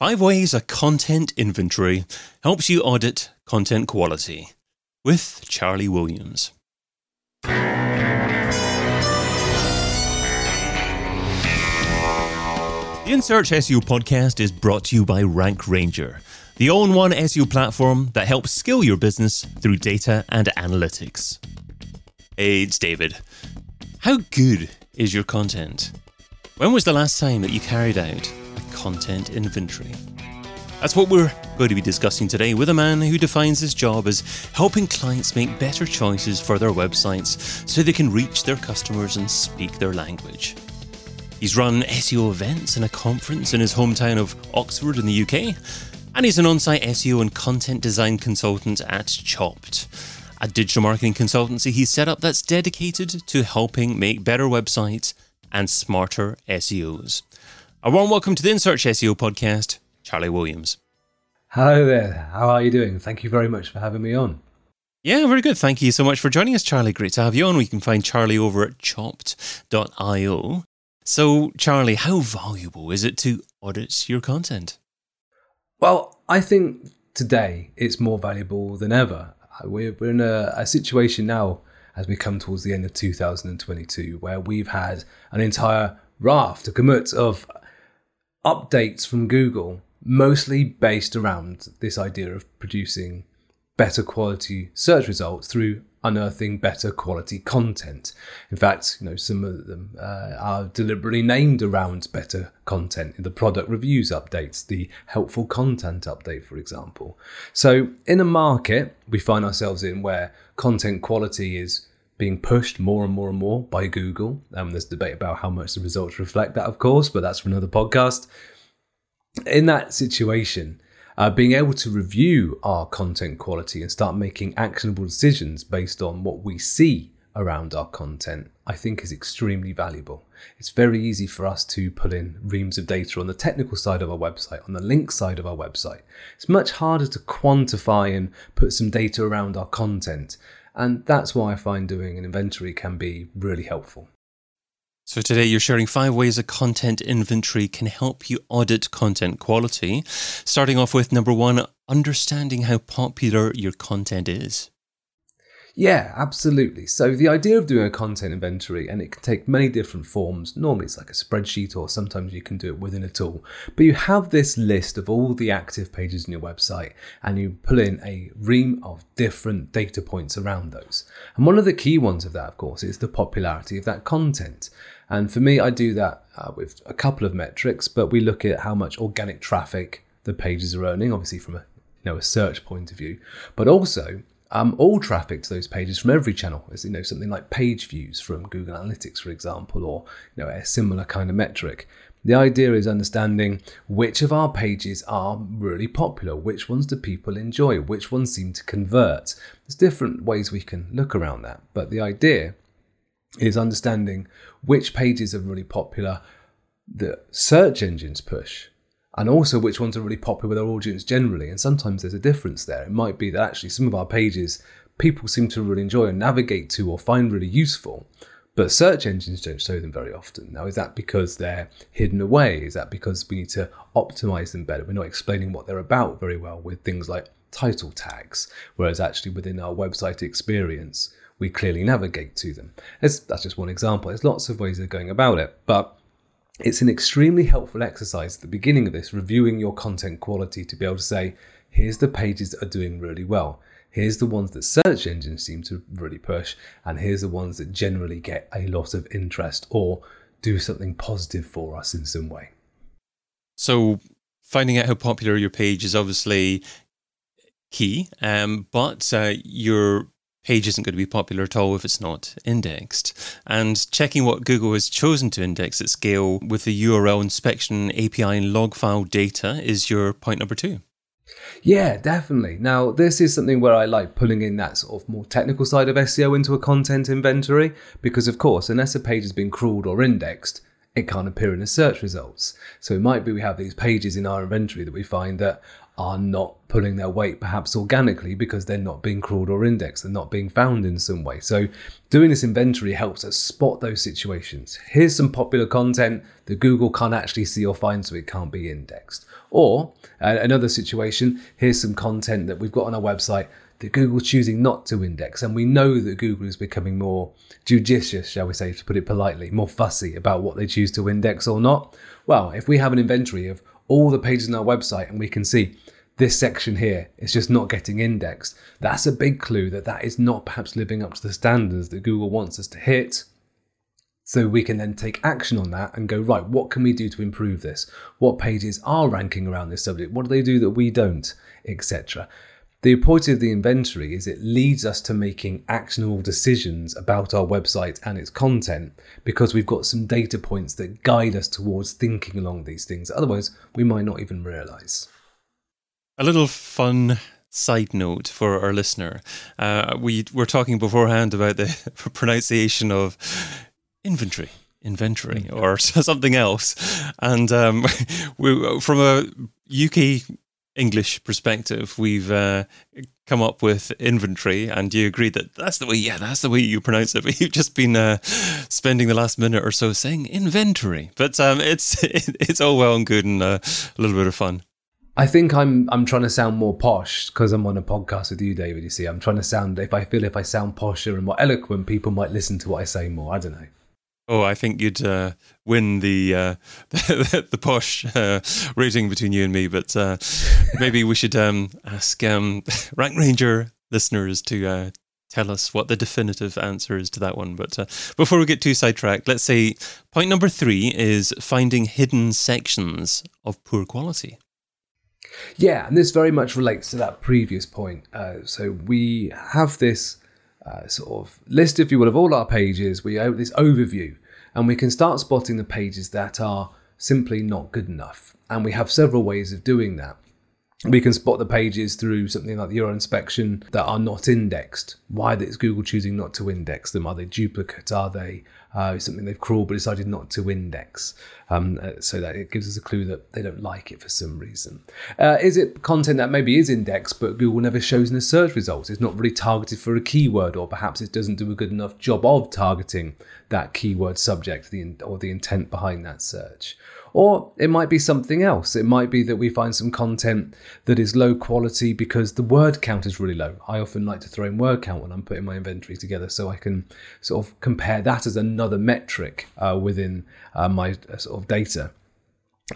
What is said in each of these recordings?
Five Ways a Content Inventory Helps You Audit Content Quality with Charlie Williams. The InSearch SEO podcast is brought to you by Rank Ranger, the all in one SEO platform that helps scale your business through data and analytics. Hey, it's David. How good is your content? When was the last time that you carried out content inventory. That's what we're going to be discussing today with a man who defines his job as helping clients make better choices for their websites so they can reach their customers and speak their language. He's run SEO events and a conference in his hometown of Oxford in the UK, and he's an on site SEO and content design consultant at Chopped, a digital marketing consultancy he's set up that's dedicated to helping make better websites and smarter SEOs. A warm welcome to the InSearch SEO podcast, Charlie Williams. Hello there. How are you doing? Thank you very much for having me on. Yeah, very good. Thank you so much for joining us, Charlie. Great to have you on. We can find Charlie over at chopped.io. So, Charlie, how valuable is it to audit your content? Well, I think today it's more valuable than ever. Uh, we're, we're in a, a situation now as we come towards the end of 2022 where we've had an entire raft, a gamut of updates from Google, mostly based around this idea of producing better quality search results through unearthing better quality content. In fact, you know, some of them uh, are deliberately named around better content in the product reviews updates, the helpful content update, for example. So, in a market we find ourselves in where content quality is being pushed more and more and more by Google. Um, there's debate about how much the results reflect that, of course, but that's for another podcast. In that situation, uh, being able to review our content quality and start making actionable decisions based on what we see around our content, I think is extremely valuable. It's very easy for us to pull in reams of data on the technical side of our website, on the link side of our website. It's much harder to quantify and put some data around our content. And that's why I find doing an inventory can be really helpful. So, today you're sharing five ways a content inventory can help you audit content quality. Starting off with number one, understanding how popular your content is. Yeah, absolutely. So the idea of doing a content inventory, and it can take many different forms. Normally it's like a spreadsheet, or sometimes you can do it within a tool. But you have this list of all the active pages in your website, and you pull in a ream of different data points around those. And one of the key ones of that, of course, is the popularity of that content. And for me, I do that uh, with a couple of metrics, but we look at how much organic traffic the pages are earning, obviously from a you know a search point of view, but also um, all traffic to those pages from every channel. As you know, something like page views from Google Analytics, for example, or you know a similar kind of metric. The idea is understanding which of our pages are really popular, which ones do people enjoy, which ones seem to convert. There's different ways we can look around that, but the idea is understanding which pages are really popular that search engines push and also which ones are really popular with our audience generally. And sometimes there's a difference there. It might be that actually some of our pages people seem to really enjoy and navigate to or find really useful, but search engines don't show them very often. Now, is that because they're hidden away? Is that because we need to optimize them better? We're not explaining what they're about very well with things like title tags, whereas actually within our website experience, we clearly navigate to them. that's just one example. There's lots of ways of going about it, but it's an extremely helpful exercise at the beginning of this, reviewing your content quality to be able to say, here's the pages that are doing really well. Here's the ones that search engines seem to really push, and here's the ones that generally get a lot of interest or do something positive for us in some way. So, finding out how popular your page is obviously key, um, but uh, your page isn't going to be popular at all if it's not indexed. And checking what Google has chosen to index at scale with the URL inspection API and log file data is your point number two. Yeah, definitely. Now, this is something where I like pulling in that sort of more technical side of SEO into a content inventory because, of course, unless a page has been crawled or indexed, it can't appear in the search results. So it might be we have these pages in our inventory that we find that are not pulling their weight perhaps organically because they're not being crawled or indexed, they're not being found in some way. So doing this inventory helps us spot those situations. Here's some popular content that Google can't actually see or find, so it can't be indexed. Or uh, another situation, here's some content that we've got on our website that Google's choosing not to index. And we know that Google is becoming more judicious, shall we say, to put it politely, more fussy about what they choose to index or not. Well, if we have an inventory of all the pages on our website and we can see this section here is just not getting indexed, that's a big clue that that is not perhaps living up to the standards that Google wants us to hit. So we can then take action on that and go, right, what can we do to improve this? What pages are ranking around this subject? What do they do that we don't? Etc. The point of the inventory is it leads us to making actionable decisions about our website and its content because we've got some data points that guide us towards thinking along these things. Otherwise, we might not even realize. A little fun side note for our listener. Uh, we were talking beforehand about the pronunciation of inventory inventory mm. or something else. And um, we, from a UK English perspective, we've uh, come up with inventory, and you agree that that's the way. Yeah, that's the way you pronounce it. But you've just been uh, spending the last minute or so saying inventory. But um, it's it's all well and good and uh, a little bit of fun. I think I'm I'm trying to sound more posh because I'm on a podcast with you, David. You see, I'm trying to sound. If I feel if I sound posher and more eloquent, people might listen to what I say more. I don't know. Oh, I think you'd uh, win the, uh, the, the posh uh, rating between you and me, but uh, maybe we should um, ask um, Rank Ranger listeners to uh, tell us what the definitive answer is to that one. But uh, before we get too sidetracked, let's say point number three is finding hidden sections of poor quality. Yeah, and this very much relates to that previous point. so we have this uh, sort of list, if you will, of all our pages. We have this overview, and we can start spotting the pages that are simply not good enough. And we have several ways of doing that. We can spot the pages through something like the URL inspection that are not indexed. Why is Google choosing not to index them? Are they duplicate? Are they uh, something they've crawled but decided not to index? Um, uh, so that it gives us a clue that they don't like it for some reason. Uh, is it content that maybe is indexed but Google never shows in the search results? It's not really targeted for a keyword, or perhaps it doesn't do a good enough job of targeting that keyword subject the, or the intent behind that search. Or it might be something else. It might be that we find some content that is low quality because the word count is really low. I often like to throw in word count when I'm putting my inventory together so I can sort of compare that as another metric uh, within uh, my uh, sort of data.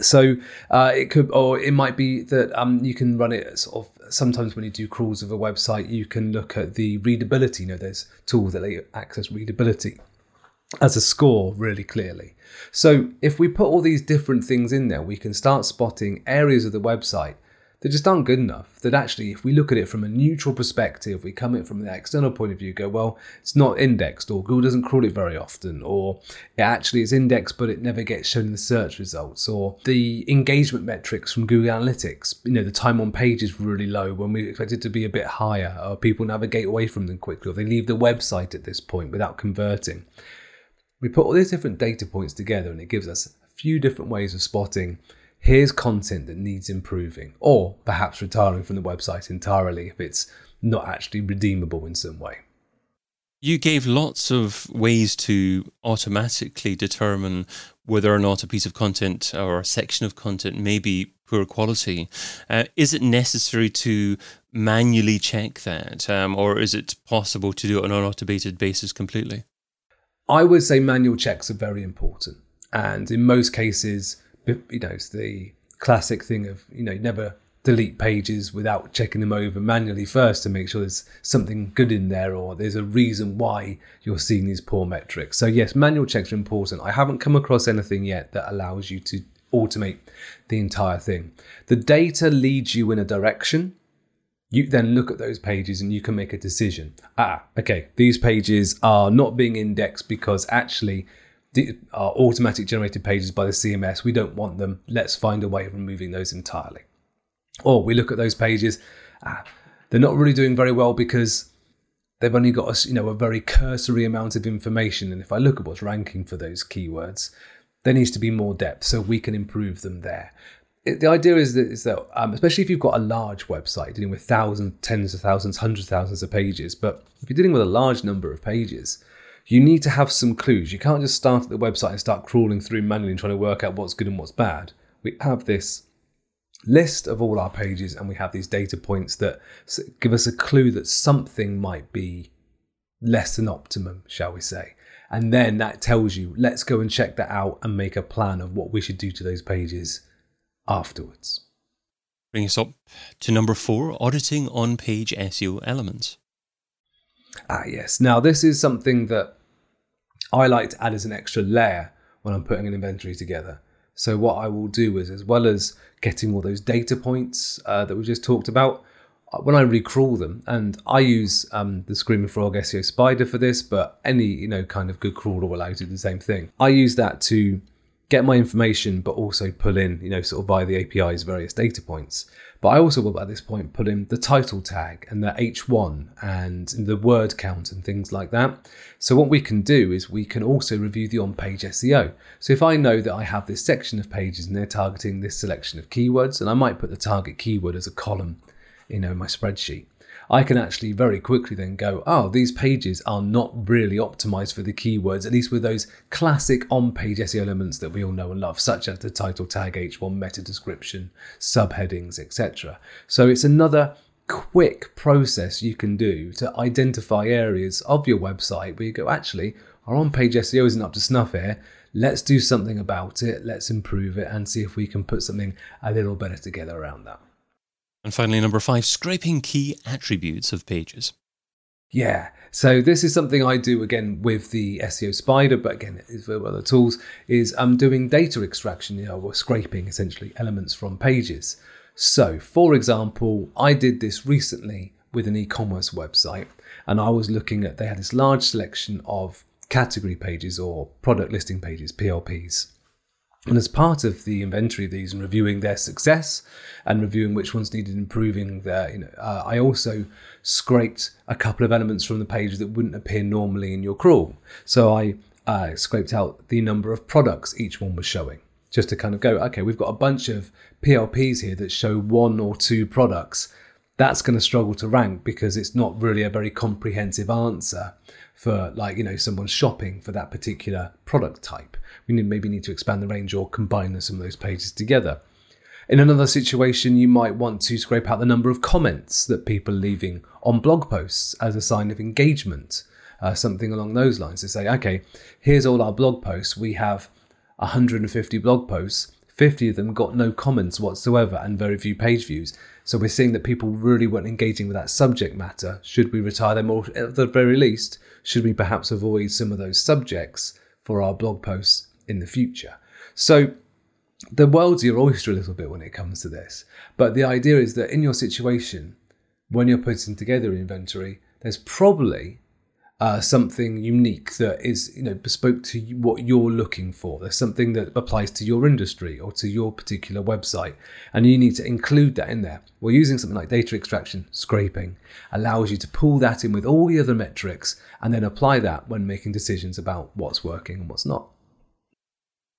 So uh, it could, or it might be that um, you can run it sort of. Sometimes when you do crawls of a website, you can look at the readability. You know, there's tools that let you access readability as a score really clearly. So if we put all these different things in there, we can start spotting areas of the website that just aren't good enough. That actually, if we look at it from a neutral perspective, we come it from the external point of view, go, well, it's not indexed, or Google doesn't crawl it very often, or it actually is indexed, but it never gets shown in the search results, or the engagement metrics from Google Analytics, you know, the time on page is really low when we expect it to be a bit higher, or people navigate away from them quickly, or they leave the website at this point without converting. We put all these different data points together and it gives us a few different ways of spotting here's content that needs improving, or perhaps retiring from the website entirely if it's not actually redeemable in some way. You gave lots of ways to automatically determine whether or not a piece of content or a section of content may be poor quality. Uh, is it necessary to manually check that, um, or is it possible to do it on an automated basis completely? I would say manual checks are very important. And in most cases, you know, it's the classic thing of, you know, you never delete pages without checking them over manually first to make sure there's something good in there or there's a reason why you're seeing these poor metrics. So, yes, manual checks are important. I haven't come across anything yet that allows you to automate the entire thing. The data leads you in a direction you then look at those pages and you can make a decision. Ah, okay, these pages are not being indexed because actually the, are automatic generated pages by the CMS. We don't want them. Let's find a way of removing those entirely. Or we look at those pages. Ah, they're not really doing very well because they've only got a, you know a very cursory amount of information. And if I look at what's ranking for those keywords, there needs to be more depth so we can improve them there. It, the idea is that, is that um, especially if you've got a large website dealing with thousands, tens of thousands, hundreds of thousands of pages, but if you're dealing with a large number of pages, you need to have some clues. You can't just start at the website and start crawling through manually and trying to work out what's good and what's bad. We have this list of all our pages and we have these data points that give us a clue that something might be less than optimum, shall we say. And then that tells you, let's go and check that out and make a plan of what we should do to those pages afterwards. Bring us up to number four auditing on page SEO elements. Ah, yes. Now, this is something that I like to add as an extra layer when I'm putting an inventory together. So, what I will do is, as well as getting all those data points uh, that we just talked about, uh, when I recrawl them, and I use um, the Screaming Frog SEO Spider for this, but any you know kind of good crawler will allow you to do the same thing. I use that to get my information, but also pull in, you know, sort of via the APIs, various data points. But I also will at this point put in the title tag and the H1 and the word count and things like that. So what we can do is we can also review the on-page SEO. So if I know that I have this section of pages and they're targeting this selection of keywords, and I might put the target keyword as a column, you know, in my spreadsheet. I can actually very quickly then go, oh, these pages are not really optimized for the keywords, at least with those classic on page SEO elements that we all know and love, such as the title tag, H1, meta description, subheadings, etc. So it's another quick process you can do to identify areas of your website where you go, actually, our on page SEO isn't up to snuff here. Let's do something about it. Let's improve it and see if we can put something a little better together around that. And finally, number five, scraping key attributes of pages. Yeah, so this is something I do again with the SEO Spider, but again, with other tools, is I'm doing data extraction, you know, or scraping essentially elements from pages. So, for example, I did this recently with an e-commerce website, and I was looking at they had this large selection of category pages or product listing pages, PLPs. And as part of the inventory of these and reviewing their success and reviewing which ones needed improving, there, you know, uh, I also scraped a couple of elements from the page that wouldn't appear normally in your crawl. So I uh, scraped out the number of products each one was showing, just to kind of go, okay, we've got a bunch of PLPs here that show one or two products. That's going to struggle to rank because it's not really a very comprehensive answer for like you know someone shopping for that particular product type. We need, maybe need to expand the range or combine some of those pages together. In another situation, you might want to scrape out the number of comments that people are leaving on blog posts as a sign of engagement, uh, something along those lines. To say, okay, here's all our blog posts. We have 150 blog posts. 50 of them got no comments whatsoever and very few page views. So we're seeing that people really weren't engaging with that subject matter. Should we retire them, or at the very least, should we perhaps avoid some of those subjects for our blog posts in the future? So the world's your oyster a little bit when it comes to this. But the idea is that in your situation, when you're putting together inventory, there's probably uh, something unique that is you know bespoke to what you're looking for. There's something that applies to your industry or to your particular website, and you need to include that in there. We're using something like data extraction, scraping, allows you to pull that in with all the other metrics and then apply that when making decisions about what's working and what's not.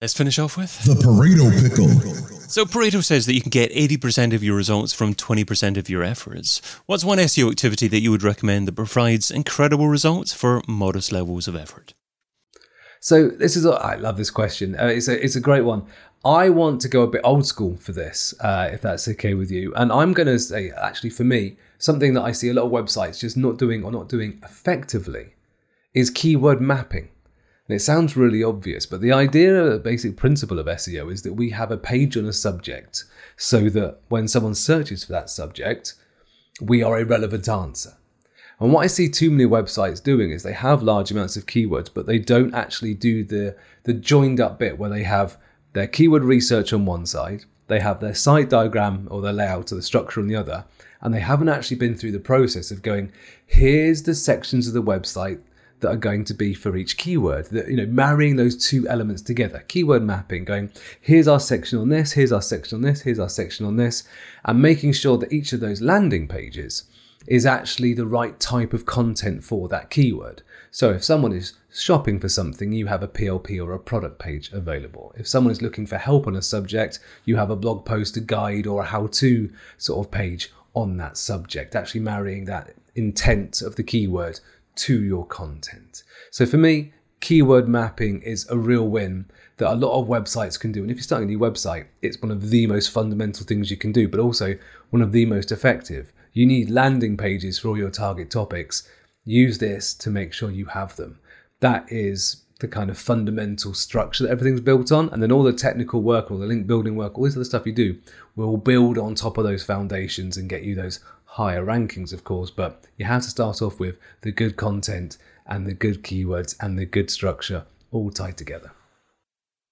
Let's finish off with the Pareto Pickle. So, Pareto says that you can get 80% of your results from 20% of your efforts. What's one SEO activity that you would recommend that provides incredible results for modest levels of effort? So, this is, a, I love this question. Uh, it's, a, it's a great one. I want to go a bit old school for this, uh, if that's okay with you. And I'm going to say, actually, for me, something that I see a lot of websites just not doing or not doing effectively is keyword mapping. And it sounds really obvious, but the idea, the basic principle of SEO is that we have a page on a subject so that when someone searches for that subject, we are a relevant answer. And what I see too many websites doing is they have large amounts of keywords, but they don't actually do the, the joined up bit where they have their keyword research on one side, they have their site diagram or their layout or the structure on the other, and they haven't actually been through the process of going, here's the sections of the website that are going to be for each keyword. That you know, marrying those two elements together. Keyword mapping, going, here's our section on this, here's our section on this, here's our section on this, and making sure that each of those landing pages is actually the right type of content for that keyword. So if someone is shopping for something, you have a PLP or a product page available. If someone is looking for help on a subject, you have a blog post, a guide, or a how to sort of page on that subject, actually marrying that intent of the keyword to your content. So for me, keyword mapping is a real win that a lot of websites can do. And if you're starting a new website, it's one of the most fundamental things you can do, but also one of the most effective. You need landing pages for all your target topics. Use this to make sure you have them. That is the kind of fundamental structure that everything's built on. And then all the technical work, all the link building work, all this other stuff you do will build on top of those foundations and get you those higher rankings, of course. But you have to start off with the good content and the good keywords and the good structure all tied together.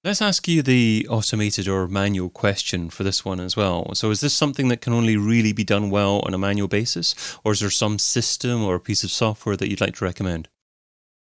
Let's ask you the automated or manual question for this one as well. So, is this something that can only really be done well on a manual basis, or is there some system or a piece of software that you'd like to recommend?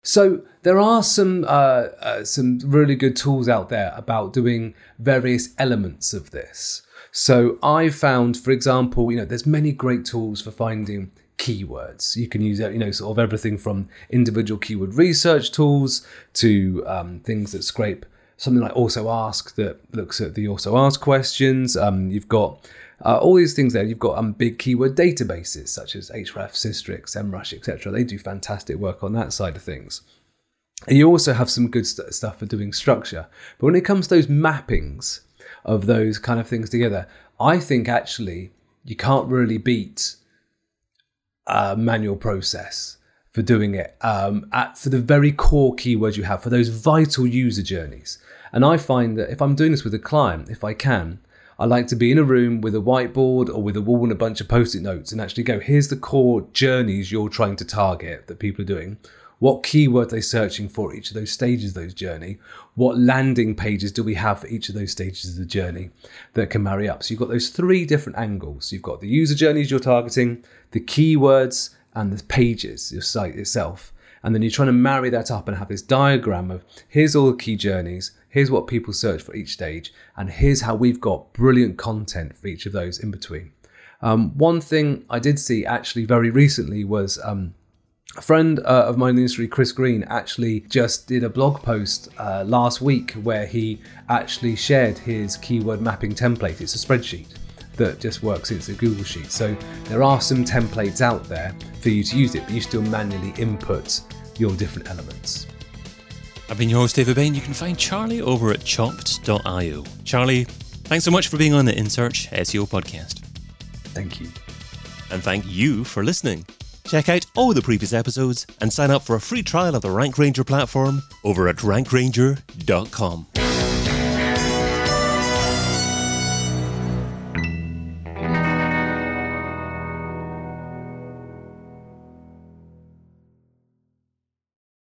So there are some uh, uh, some really good tools out there about doing various elements of this. So I found, for example, you know, there's many great tools for finding keywords. You can use, you know, sort of everything from individual keyword research tools to um, things that scrape something like Also Ask that looks at the Also Ask questions. Um, you've got uh, all these things there. You've got um, big keyword databases such as Ahrefs, Sistrix, SEMrush, etc. They do fantastic work on that side of things. And you also have some good st- stuff for doing structure. But when it comes to those mappings of those kind of things together, I think actually you can't really beat a manual process for doing it um, at, for the very core keywords you have for those vital user journeys. And I find that if I'm doing this with a client, if I can, I like to be in a room with a whiteboard or with a wall and a bunch of post it notes and actually go, here's the core journeys you're trying to target that people are doing. What keyword they're searching for each of those stages of those journey? What landing pages do we have for each of those stages of the journey that can marry up? So you've got those three different angles. You've got the user journeys you're targeting, the keywords, and the pages, your site itself. And then you're trying to marry that up and have this diagram of here's all the key journeys, here's what people search for each stage, and here's how we've got brilliant content for each of those in between. Um, one thing I did see actually very recently was um, a friend uh, of mine in the industry, Chris Green, actually just did a blog post uh, last week where he actually shared his keyword mapping template. It's a spreadsheet that just works into Google Sheets. So there are some templates out there for you to use it, but you still manually input your different elements. I've been your host, David Bain. You can find Charlie over at chopped.io. Charlie, thanks so much for being on the InSearch SEO podcast. Thank you. And thank you for listening. Check out all the previous episodes and sign up for a free trial of the Rank Ranger platform over at rankranger.com.